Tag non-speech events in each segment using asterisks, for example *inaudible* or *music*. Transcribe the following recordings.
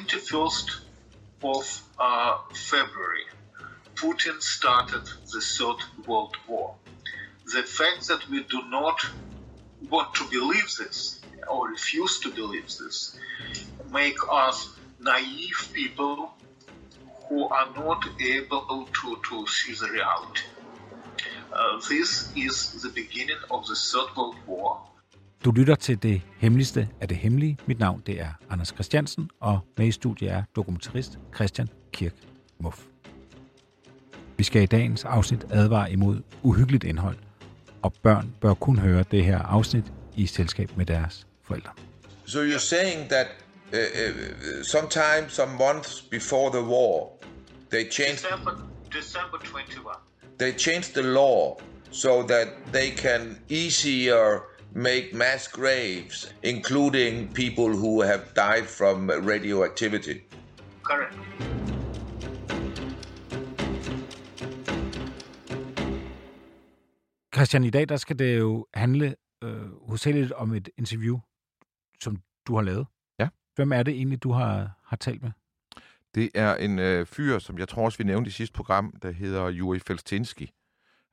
21st of uh, February, Putin started the Third World War. The fact that we do not want to believe this or refuse to believe this make us naive people who are not able to, to see the reality. Uh, this is the beginning of the Third World War. Du lytter til det hemmeligste af det hemmelige. Mit navn det er Anders Christiansen, og med i studiet er dokumentarist Christian Kirk Muff. Vi skal i dagens afsnit advare imod uhyggeligt indhold, og børn bør kun høre det her afsnit i selskab med deres forældre. So you're saying that uh, uh, sometime, some months before the war, they changed December, December 21. they changed the law so that they can easier make mass graves, including people who have died from radioactivity. Correct. Christian, i dag der skal det jo handle øh, hovedsageligt om et interview, som du har lavet. Ja. Hvem er det egentlig, du har, har talt med? Det er en øh, fyr, som jeg tror også, vi nævnte i sidste program, der hedder Juri Felstinski,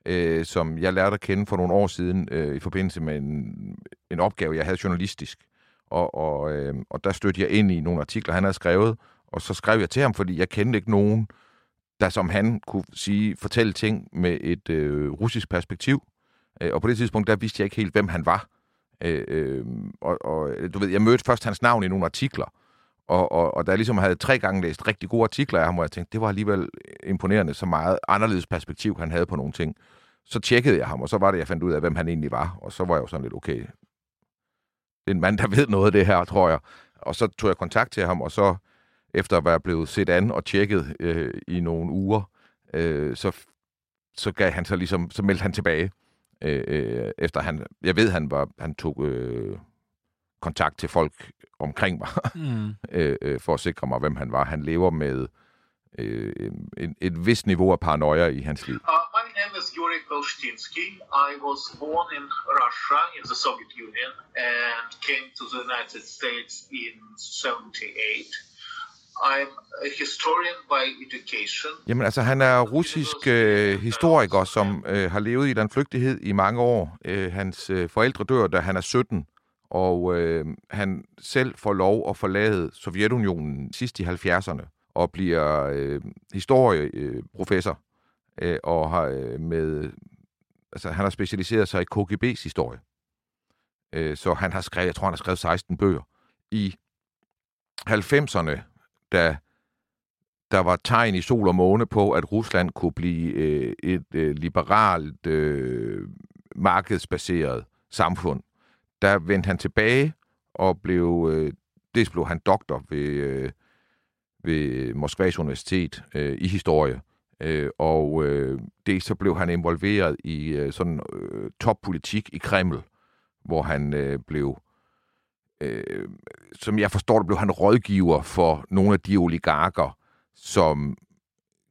øh, som jeg lærte at kende for nogle år siden øh, i forbindelse med en, en opgave, jeg havde journalistisk. Og, og, øh, og der stødte jeg ind i nogle artikler, han havde skrevet, og så skrev jeg til ham, fordi jeg kendte ikke nogen, der som han kunne sige, fortælle ting med et øh, russisk perspektiv. Øh, og på det tidspunkt, der vidste jeg ikke helt, hvem han var. Øh, øh, og, og øh, du ved, jeg mødte først hans navn i nogle artikler, og, og, og da jeg ligesom havde tre gange læst rigtig gode artikler af ham, hvor jeg tænkte, det var alligevel imponerende, så meget anderledes perspektiv, han havde på nogle ting. Så tjekkede jeg ham, og så var det, jeg fandt ud af, hvem han egentlig var. Og så var jeg jo sådan lidt, okay, det er en mand, der *laughs* ved noget af det her, tror jeg. Og så tog jeg kontakt til ham, og så efter at være blevet set an og tjekket øh, i nogle uger, øh, så, så gav han så ligesom, så meldte han tilbage. Øh, øh, efter han, jeg ved, han var, han tog øh, kontakt til folk omkring mig, *laughs* Mm. øh, øh, for at sikre mig, hvem han var. Han lever med øh, en, et vist niveau af paranoia i hans liv. Uh, my name is Yuri Kolstinsky. I was born in Russia, in the Soviet Union, and came to the United States in 78. I'm a historian by education. Jamen altså, han er russisk øh, historiker, som øh, har levet i den flygtighed i mange år. Øh, hans øh, forældre dør, da han er 17, og øh, han selv får lov at forlade Sovjetunionen sidst i 70'erne og bliver øh, historieprofessor øh, øh, og har øh, med altså han har specialiseret sig i KGB's historie. Øh, så han har skrevet, jeg tror han har skrevet 16 bøger. I 90'erne, da der var tegn i sol og måne på, at Rusland kunne blive øh, et øh, liberalt, øh, markedsbaseret samfund. Der vendte han tilbage og blev, øh, dels blev han doktor ved, øh, ved Moskvas Universitet øh, i historie, øh, og øh, dels så blev han involveret i øh, sådan øh, toppolitik i Kreml, hvor han øh, blev øh, som jeg forstår det, blev han rådgiver for nogle af de oligarker, som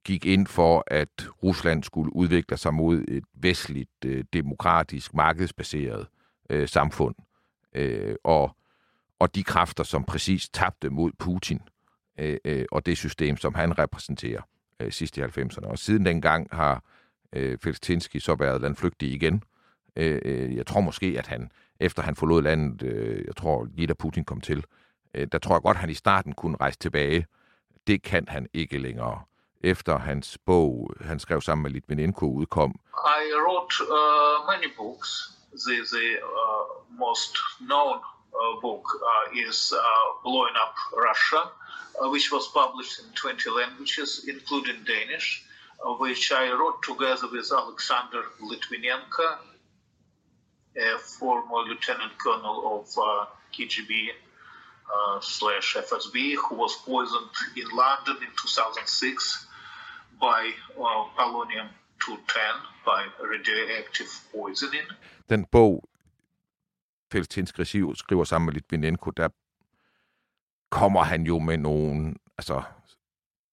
gik ind for, at Rusland skulle udvikle sig mod et vestligt, øh, demokratisk, markedsbaseret øh, samfund. Øh, og, og de kræfter, som præcis tabte mod Putin øh, øh, og det system, som han repræsenterer øh, sidst i 90'erne. Og siden dengang har øh, Felstinski så været landflygtig igen. Øh, øh, jeg tror måske, at han, efter han forlod landet, øh, jeg tror lige da Putin kom til, øh, der tror jeg godt, at han i starten kunne rejse tilbage. Det kan han ikke længere. Efter hans bog, han skrev sammen med Litvinenko, udkom, I wrote uh, many books. The, the uh, most known uh, book uh, is Blowing Up Russia, which was published in 20 languages, including Danish, which I wrote together with Alexander Litvinenko, a former lieutenant colonel of uh, KGB uh, slash FSB, who was poisoned in London in 2006 by uh, polonium 210 by radioactive poisoning. den bog, Feltinsk skriver, skriver sammen med Litvinenko, der kommer han jo med nogle altså,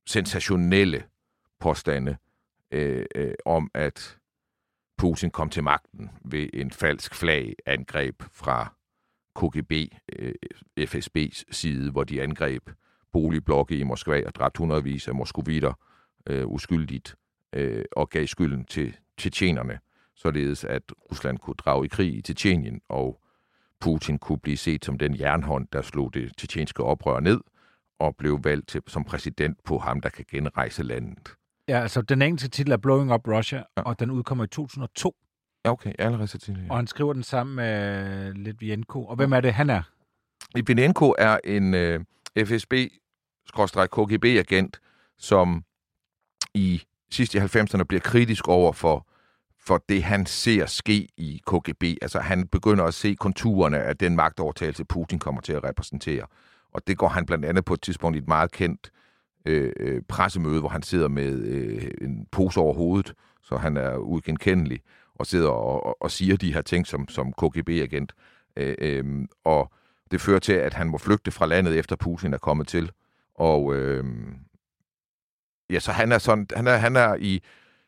sensationelle påstande øh, øh, om, at Putin kom til magten ved en falsk flagangreb fra KGB, øh, FSB's side, hvor de angreb boligblokke i Moskva og dræbt hundredvis af moskovitter øh, uskyldigt øh, og gav skylden til tjetjenerne, således at Rusland kunne drage i krig i Tjetjenien, og Putin kunne blive set som den jernhånd, der slog det tjetjenske oprør ned, og blev valgt til, som præsident på ham, der kan genrejse landet. Ja, altså den engelske titel er Blowing Up Russia, ja. og den udkommer i 2002. Ja, okay, allerede så tidligt. Og han skriver den sammen med Litvinenko. Og hvem er det, han er? Litvinenko er en øh, FSB-KGB-agent, som i sidst i 90'erne bliver kritisk over for, for det, han ser ske i KGB. Altså, han begynder at se konturerne af den magtovertagelse, Putin kommer til at repræsentere. Og det går han blandt andet på et tidspunkt i et meget kendt øh, øh pressemøde, hvor han sidder med øh, en pose over hovedet, så han er uigenkendelig, og sidder og, og, og siger de her ting som, som KGB-agent. Øh, øh, og det fører til, at han må flygte fra landet, efter Putin er kommet til. Og øh, ja, så han er sådan, han er, han er i,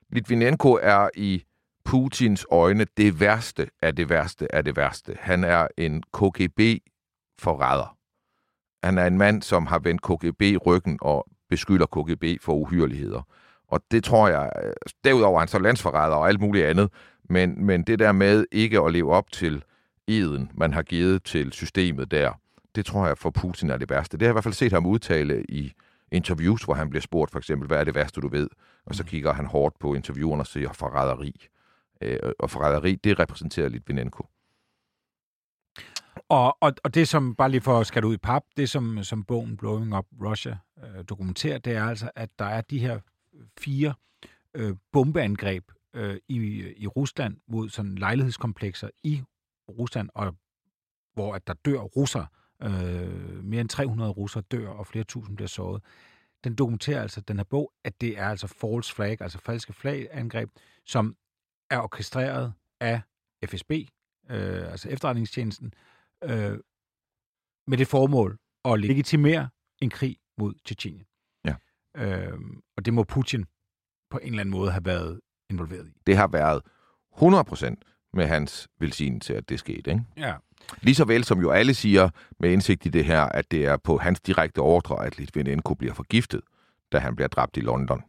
Litvinenko er i Putins øjne det værste af det værste af det værste. Han er en KGB-forræder. Han er en mand, som har vendt KGB ryggen og beskylder KGB for uhyreligheder. Og det tror jeg, derudover er han så landsforræder og alt muligt andet, men, men det der med ikke at leve op til eden, man har givet til systemet der, det tror jeg for Putin er det værste. Det har jeg i hvert fald set ham udtale i interviews, hvor han bliver spurgt for eksempel, hvad er det værste, du ved? Og så mm. kigger han hårdt på interviewerne og siger forræderi. Øh, og forræderi, det repræsenterer Litvinenko. Og, og, og det, som, bare lige for at skære ud i pap, det som, som bogen Blowing Up Russia øh, dokumenterer, det er altså, at der er de her fire øh, bombeangreb øh, i, i Rusland mod sådan lejlighedskomplekser i Rusland, og hvor at der dør russer. Øh, mere end 300 russer dør, og flere tusind bliver såret. Den dokumenterer altså, den her bog, at det er altså false flag, altså falske flagangreb, som er orkestreret af FSB, øh, altså efterretningstjenesten, øh, med det formål at legitimere en krig mod Tjetjenien. Ja. Øh, og det må Putin på en eller anden måde have været involveret i. Det har været 100% med hans velsignelse, at det skete. Ikke? Ja. Lige så vel som jo alle siger med indsigt i det her, at det er på hans direkte ordre, at Litvinenko bliver forgiftet, da han bliver dræbt i London.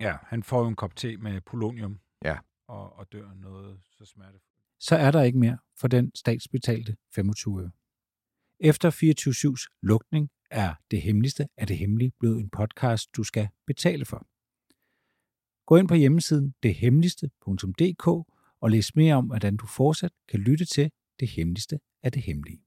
Ja, han får jo en kop te med polonium. Ja. Og, og dør noget så smertefuldt. Så er der ikke mere for den statsbetalte 25 øre. Efter 24-7's lukning er det hemmeligste af det hemmelige blevet en podcast, du skal betale for. Gå ind på hjemmesiden dethemmeligste.dk og læs mere om, hvordan du fortsat kan lytte til det hemmeligste af det hemmelige.